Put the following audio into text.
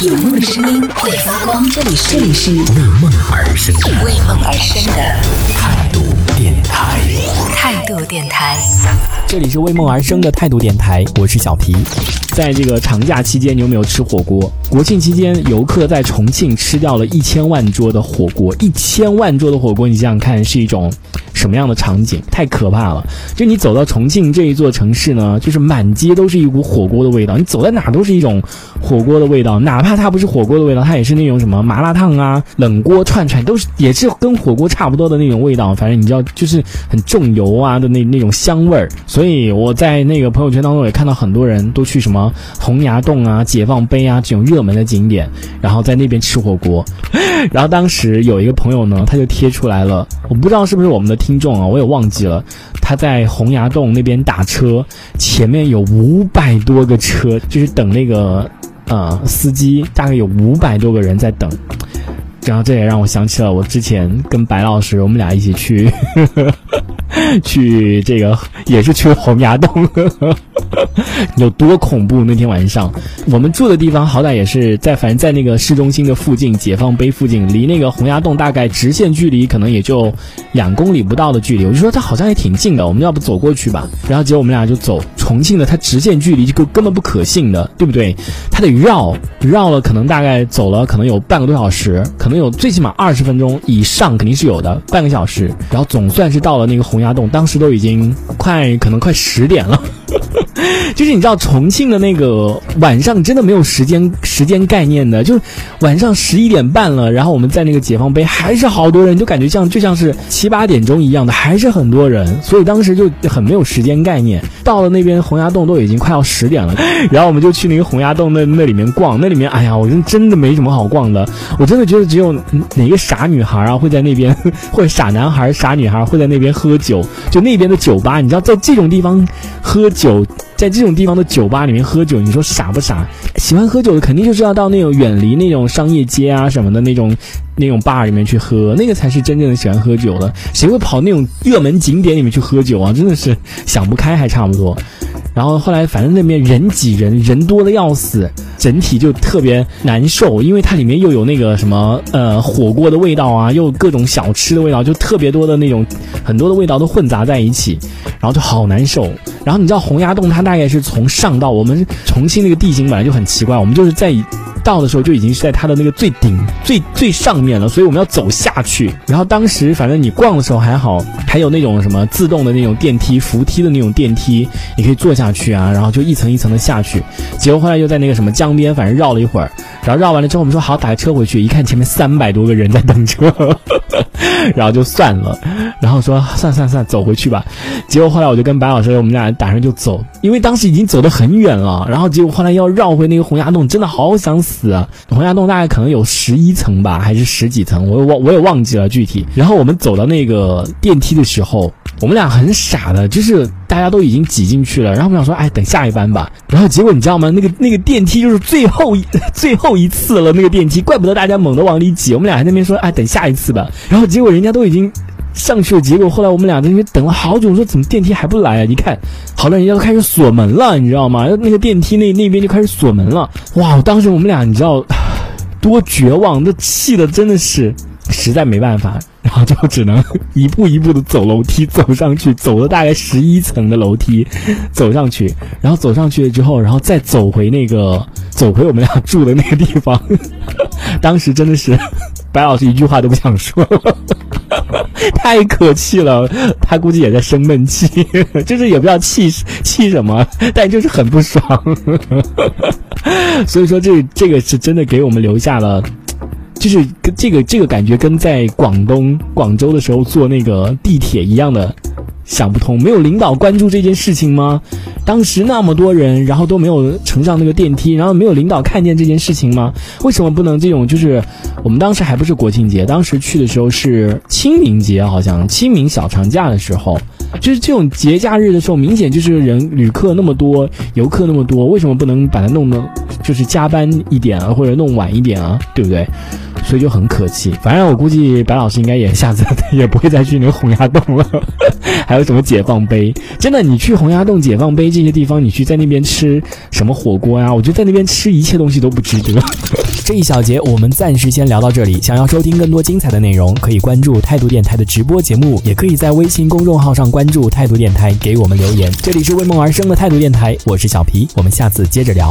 有梦的声音会发光，这里是这里是为梦而生的为梦而生的态度电台。态度电台。这里是为梦而生的态度电台，我是小皮。在这个长假期间，你有没有吃火锅？国庆期间，游客在重庆吃掉了一千万桌的火锅，一千万桌的火锅，你想想看，是一种什么样的场景？太可怕了！就你走到重庆这一座城市呢，就是满街都是一股火锅的味道，你走在哪都是一种火锅的味道，哪怕它不是火锅的味道，它也是那种什么麻辣烫啊、冷锅串串，都是也是跟火锅差不多的那种味道。反正你知道，就是很重油啊的那那种香味儿。所以我在那个朋友圈当中也看到很多人都去什么洪崖洞啊、解放碑啊这种热门的景点，然后在那边吃火锅。然后当时有一个朋友呢，他就贴出来了，我不知道是不是我们的听众啊，我也忘记了。他在洪崖洞那边打车，前面有五百多个车，就是等那个呃司机，大概有五百多个人在等。然后这也让我想起了我之前跟白老师，我们俩一起去去这个也是去洪崖洞，呵呵 有多恐怖？那天晚上我们住的地方好歹也是在，反正在那个市中心的附近，解放碑附近，离那个洪崖洞大概直线距离可能也就两公里不到的距离。我就说它好像也挺近的，我们要不走过去吧？然后结果我们俩就走重庆的，它直线距离就根本不可信的，对不对？它得绕绕了，可能大概走了可能有半个多小时，可能有最起码二十分钟以上肯定是有的，半个小时。然后总算是到了那个洪崖洞，当时都已经快可能快十点了。就是你知道重庆的那个晚上真的没有时间时间概念的，就是晚上十一点半了，然后我们在那个解放碑还是好多人，就感觉像就像是七八点钟一样的，还是很多人，所以当时就很没有时间概念。到了那边洪崖洞都已经快要十点了，然后我们就去那个洪崖洞那那里面逛，那里面哎呀，我真真的没什么好逛的，我真的觉得只有哪个傻女孩啊会在那边，或者傻男孩、傻女孩会在那边喝酒，就那边的酒吧，你知道在这种地方喝酒。在这种地方的酒吧里面喝酒，你说傻不傻？喜欢喝酒的肯定就是要到那种远离那种商业街啊什么的那种那种 bar 里面去喝，那个才是真正的喜欢喝酒的。谁会跑那种热门景点里面去喝酒啊？真的是想不开还差不多。然后后来反正那边人挤人，人多的要死，整体就特别难受，因为它里面又有那个什么呃火锅的味道啊，又各种小吃的味道，就特别多的那种很多的味道都混杂在一起，然后就好难受。然后你知道洪崖洞它大概是从上到我们重庆那个地形本来就很奇怪，我们就是在到的时候就已经是在它的那个最顶最最上面了，所以我们要走下去。然后当时反正你逛的时候还好，还有那种什么自动的那种电梯、扶梯的那种电梯，你可以坐下去啊，然后就一层一层的下去。结果后来又在那个什么江边，反正绕了一会儿，然后绕完了之后，我们说好打个车回去，一看前面三百多个人在等车，然后就算了，然后说算算算，走回去吧。结果后来我就跟白老师，我们俩打算就走，因为当时已经走得很远了。然后结果后来要绕回那个洪崖洞，真的好想死啊！洪崖洞大概可能有十一层吧，还是十几层，我忘我也忘记了具体。然后我们走到那个电梯的时候，我们俩很傻的，就是大家都已经挤进去了，然后我们想说，哎，等下一班吧。然后结果你知道吗？那个那个电梯就是最后一 最后一次了，那个电梯，怪不得大家猛地往里挤。我们俩在那边说，哎，等下一次吧。然后结果人家都已经。上去了，结果后来我们俩在那边等了好久，我说怎么电梯还不来啊？你看，好了，人家都开始锁门了，你知道吗？那个电梯那那边就开始锁门了。哇！当时我们俩你知道多绝望，都气的真的是实在没办法，然后就只能一步一步的走楼梯走上去，走了大概十一层的楼梯走上去，然后走上去了之后，然后再走回那个走回我们俩住的那个地方。当时真的是 白老师一句话都不想说。太可气了，他估计也在生闷气，就是也不知道气气什么，但就是很不爽。所以说，这这个是真的给我们留下了，就是跟这个这个感觉跟在广东广州的时候坐那个地铁一样的。想不通，没有领导关注这件事情吗？当时那么多人，然后都没有乘上那个电梯，然后没有领导看见这件事情吗？为什么不能这种？就是我们当时还不是国庆节，当时去的时候是清明节，好像清明小长假的时候，就是这种节假日的时候，明显就是人旅客那么多，游客那么多，为什么不能把它弄得就是加班一点啊，或者弄晚一点啊？对不对？所以就很可气。反正我估计白老师应该也下次 也不会再去那个洪崖洞了。还有什么解放碑？真的，你去洪崖洞、解放碑这些地方，你去在那边吃什么火锅呀？我觉得在那边吃一切东西都不值得。这一小节我们暂时先聊到这里。想要收听更多精彩的内容，可以关注态度电台的直播节目，也可以在微信公众号上关注态度电台，给我们留言。这里是为梦而生的态度电台，我是小皮，我们下次接着聊。